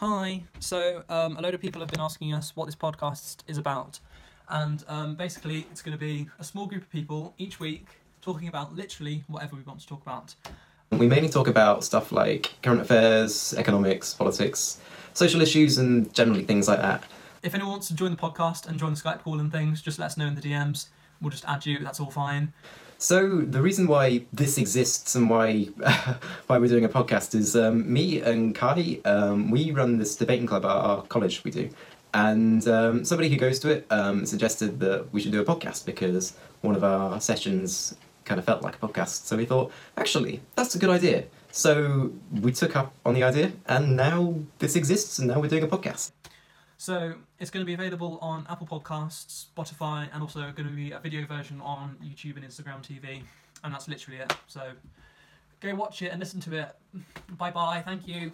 Hi. So, um, a load of people have been asking us what this podcast is about, and um, basically, it's going to be a small group of people each week talking about literally whatever we want to talk about. We mainly talk about stuff like current affairs, economics, politics, social issues, and generally things like that. If anyone wants to join the podcast and join the Skype call and things, just let us know in the DMs. We'll just add you. That's all fine. So the reason why this exists and why why we're doing a podcast is um, me and Kai. Um, we run this debating club at our college. We do, and um, somebody who goes to it um, suggested that we should do a podcast because one of our sessions kind of felt like a podcast. So we thought, actually, that's a good idea. So we took up on the idea, and now this exists, and now we're doing a podcast. So it's going to be available on Apple Podcasts, Spotify, and also going to be a video version on YouTube and Instagram TV. And that's literally it. So go watch it and listen to it. Bye bye. Thank you.